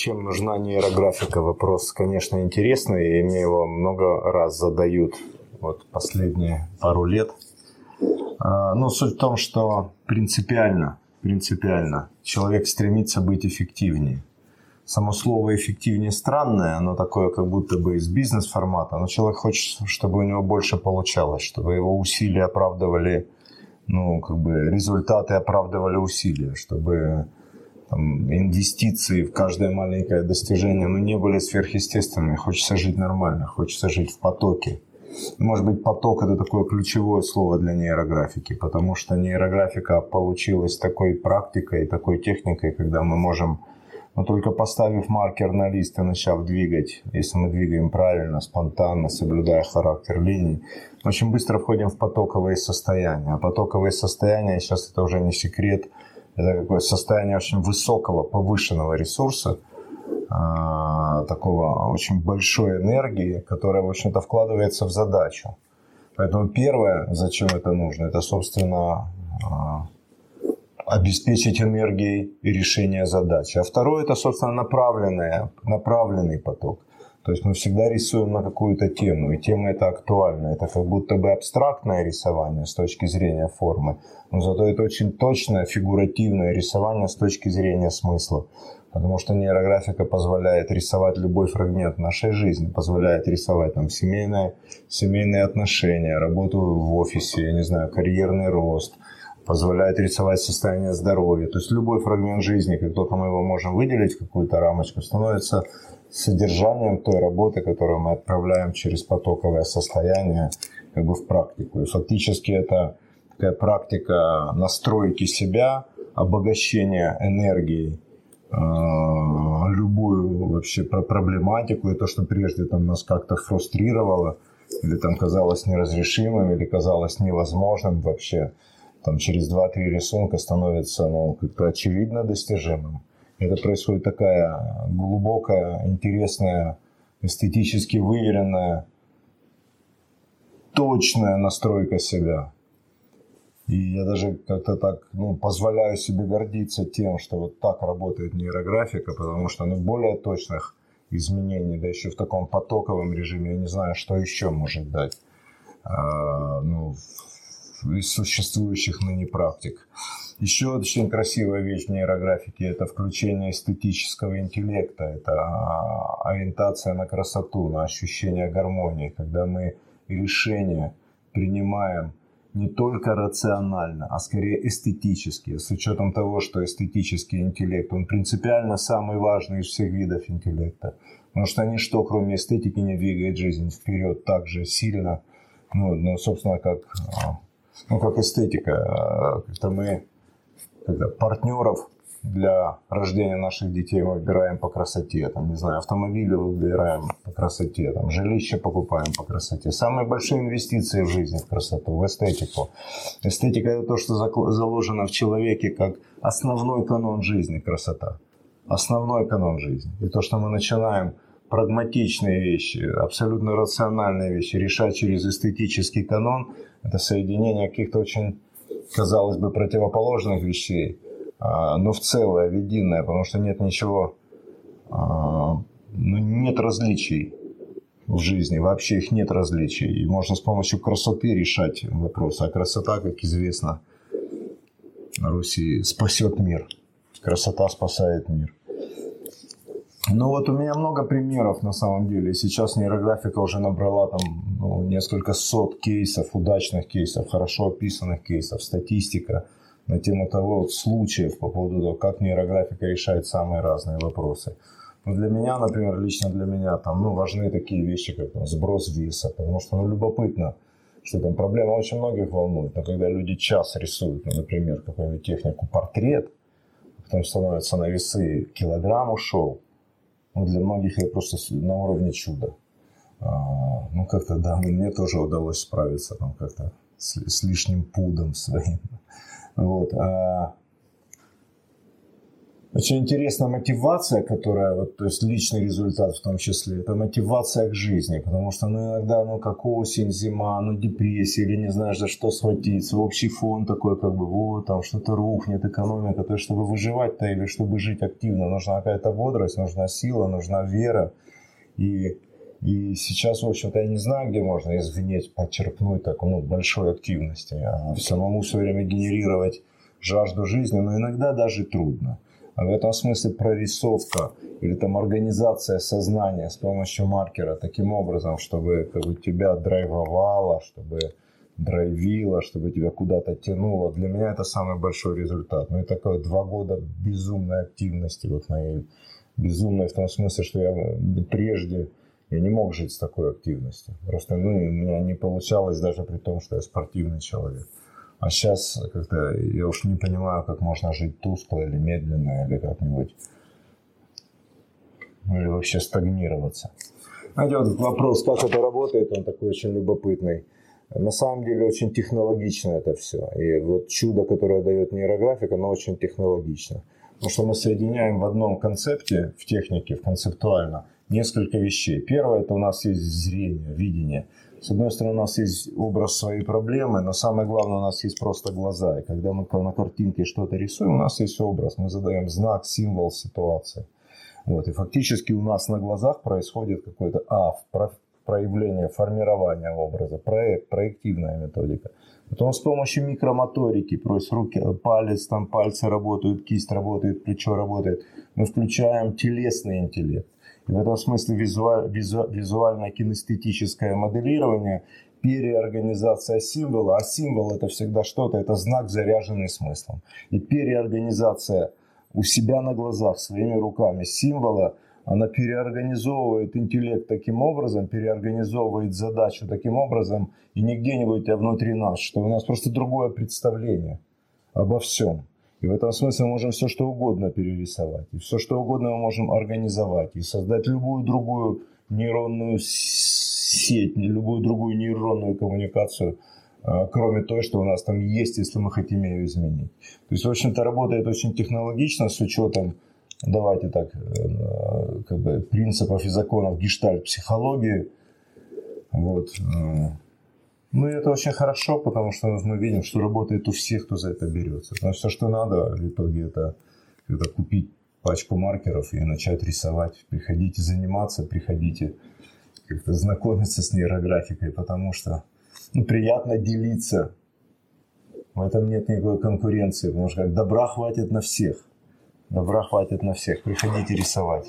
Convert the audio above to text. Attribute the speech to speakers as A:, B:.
A: Зачем нужна нейрографика? Вопрос, конечно, интересный, и мне его много раз задают вот последние пару лет. А, но суть в том, что принципиально, принципиально человек стремится быть эффективнее. Само слово эффективнее странное, оно такое как будто бы из бизнес-формата, но человек хочет, чтобы у него больше получалось, чтобы его усилия оправдывали, ну, как бы результаты оправдывали усилия, чтобы там, инвестиции в каждое маленькое достижение ну, не были сверхъестественными. Хочется жить нормально, хочется жить в потоке. Может быть, поток это такое ключевое слово для нейрографики, потому что нейрографика получилась такой практикой, такой техникой, когда мы можем, но ну, только поставив маркер на лист и начав двигать, если мы двигаем правильно, спонтанно, соблюдая характер линий, очень быстро входим в потоковые состояния. А потоковые состояния, сейчас это уже не секрет, это какое состояние очень высокого, повышенного ресурса – а, такого очень большой энергии, которая, в общем-то, вкладывается в задачу. Поэтому первое, зачем это нужно, это, собственно, а, обеспечить энергией решение задачи. А второе, это, собственно, направленный, направленный поток. То есть мы всегда рисуем на какую-то тему, и тема это актуальна. Это как будто бы абстрактное рисование с точки зрения формы, но зато это очень точное фигуративное рисование с точки зрения смысла. Потому что нейрографика позволяет рисовать любой фрагмент нашей жизни, позволяет рисовать там семейные, семейные отношения, работу в офисе, я не знаю, карьерный рост, позволяет рисовать состояние здоровья. То есть любой фрагмент жизни, как только мы его можем выделить в какую-то рамочку, становится содержанием той работы, которую мы отправляем через потоковое состояние как бы в практику. И фактически это такая практика настройки себя, обогащения энергией а, любую вообще проблематику и то, что прежде там нас как-то фрустрировало или там казалось неразрешимым или казалось невозможным вообще, там через 2-3 рисунка становится ну, как-то очевидно достижимым. Это происходит такая глубокая, интересная, эстетически выверенная, точная настройка себя. И я даже как-то так ну, позволяю себе гордиться тем, что вот так работает нейрографика, потому что ну, более точных изменений, да еще в таком потоковом режиме, я не знаю, что еще может дать а, ну, из существующих ныне практик. Еще очень красивая вещь в нейрографике – это включение эстетического интеллекта, это а, ориентация на красоту, на ощущение гармонии, когда мы решения принимаем не только рационально, а скорее эстетически, с учетом того, что эстетический интеллект, он принципиально самый важный из всех видов интеллекта. Потому что ничто, кроме эстетики, не двигает жизнь вперед так же сильно, ну, ну собственно, как, а, ну, как эстетика. А, как-то мы партнеров для рождения наших детей мы выбираем по красоте, там, не знаю, автомобили выбираем по красоте, там, жилище покупаем по красоте. Самые большие инвестиции в жизни в красоту, в эстетику. Эстетика – это то, что заложено в человеке как основной канон жизни – красота. Основной канон жизни. И то, что мы начинаем прагматичные вещи, абсолютно рациональные вещи решать через эстетический канон, это соединение каких-то очень, казалось бы, противоположных вещей – а, но в целое, в единое, потому что нет ничего, а, ну, нет различий в жизни, вообще их нет различий. И можно с помощью красоты решать вопросы. А красота, как известно, Руси спасет мир. Красота спасает мир. Ну вот у меня много примеров на самом деле. Сейчас нейрографика уже набрала там ну, несколько сот кейсов, удачных кейсов, хорошо описанных кейсов, статистика – на тему того вот, случаев по поводу того, как нейрографика решает самые разные вопросы. Но для меня, например, лично для меня там, ну, важны такие вещи, как там, сброс веса, потому что ну, любопытно, что там проблема очень многих волнует. Но когда люди час рисуют, ну, например, какую-нибудь технику портрет, потом становятся на весы, килограмм ушел, ну, для многих это просто на уровне чуда. А, ну, как-то, да, мне тоже удалось справиться там как-то с, с лишним пудом своим. Вот. А Очень интересна мотивация, которая, вот, то есть личный результат в том числе, это мотивация к жизни, потому что ну, иногда, ну, как осень, зима, ну, депрессия, или не знаешь, за что схватиться, общий фон такой, как бы, вот, там что-то рухнет, экономика, то есть, чтобы выживать-то или чтобы жить активно, нужна какая-то бодрость, нужна сила, нужна вера, и, и сейчас, в общем-то, я не знаю, где можно извинить, подчеркнуть такой, ну, большой активности, а самому все время генерировать жажду жизни, но иногда даже трудно. А в этом смысле прорисовка или там организация сознания с помощью маркера таким образом, чтобы как бы, тебя драйвовало, чтобы драйвило, чтобы тебя куда-то тянуло. Для меня это самый большой результат. Ну и такое два года безумной активности, вот моей безумной в том смысле, что я прежде я не мог жить с такой активностью. Просто ну, у меня не получалось даже при том, что я спортивный человек. А сейчас как-то я уж не понимаю, как можно жить тускло или медленно, или как-нибудь. Или вообще стагнироваться. Знаете, вот вопрос, как это работает, он такой очень любопытный. На самом деле очень технологично это все. И вот чудо, которое дает нейрографика, оно очень технологично. Потому что мы соединяем в одном концепте, в технике, в концептуально, несколько вещей. Первое, это у нас есть зрение, видение – с одной стороны, у нас есть образ своей проблемы, но самое главное, у нас есть просто глаза. И когда мы на картинке что-то рисуем, у нас есть образ, мы задаем знак, символ ситуации. Вот, и фактически у нас на глазах происходит какое-то а, проявление, формирование образа, проект, проективная методика. Потом с помощью микромоторики, то есть руки, палец, там пальцы работают, кисть работает, плечо работает, мы включаем телесный интеллект. В этом смысле визуаль, визу, визуально-кинестетическое моделирование, переорганизация символа, а символ это всегда что-то, это знак, заряженный смыслом. И переорганизация у себя на глазах своими руками символа, она переорганизовывает интеллект таким образом, переорганизовывает задачу таким образом, и не где-нибудь, а внутри нас, что у нас просто другое представление обо всем. И в этом смысле мы можем все что угодно перерисовать. И все что угодно мы можем организовать. И создать любую другую нейронную сеть, любую другую нейронную коммуникацию, а, кроме той, что у нас там есть, если мы хотим ее изменить. То есть, в общем-то, работает очень технологично с учетом, давайте так, э, как бы принципов и законов гештальт-психологии. Вот. Ну и это очень хорошо, потому что мы видим, что работает у всех, кто за это берется. Что все, что надо в итоге, это, это купить пачку маркеров и начать рисовать. Приходите заниматься, приходите как-то знакомиться с нейрографикой, потому что ну, приятно делиться. В этом нет никакой конкуренции, потому что как добра хватит на всех. Добра хватит на всех. Приходите рисовать.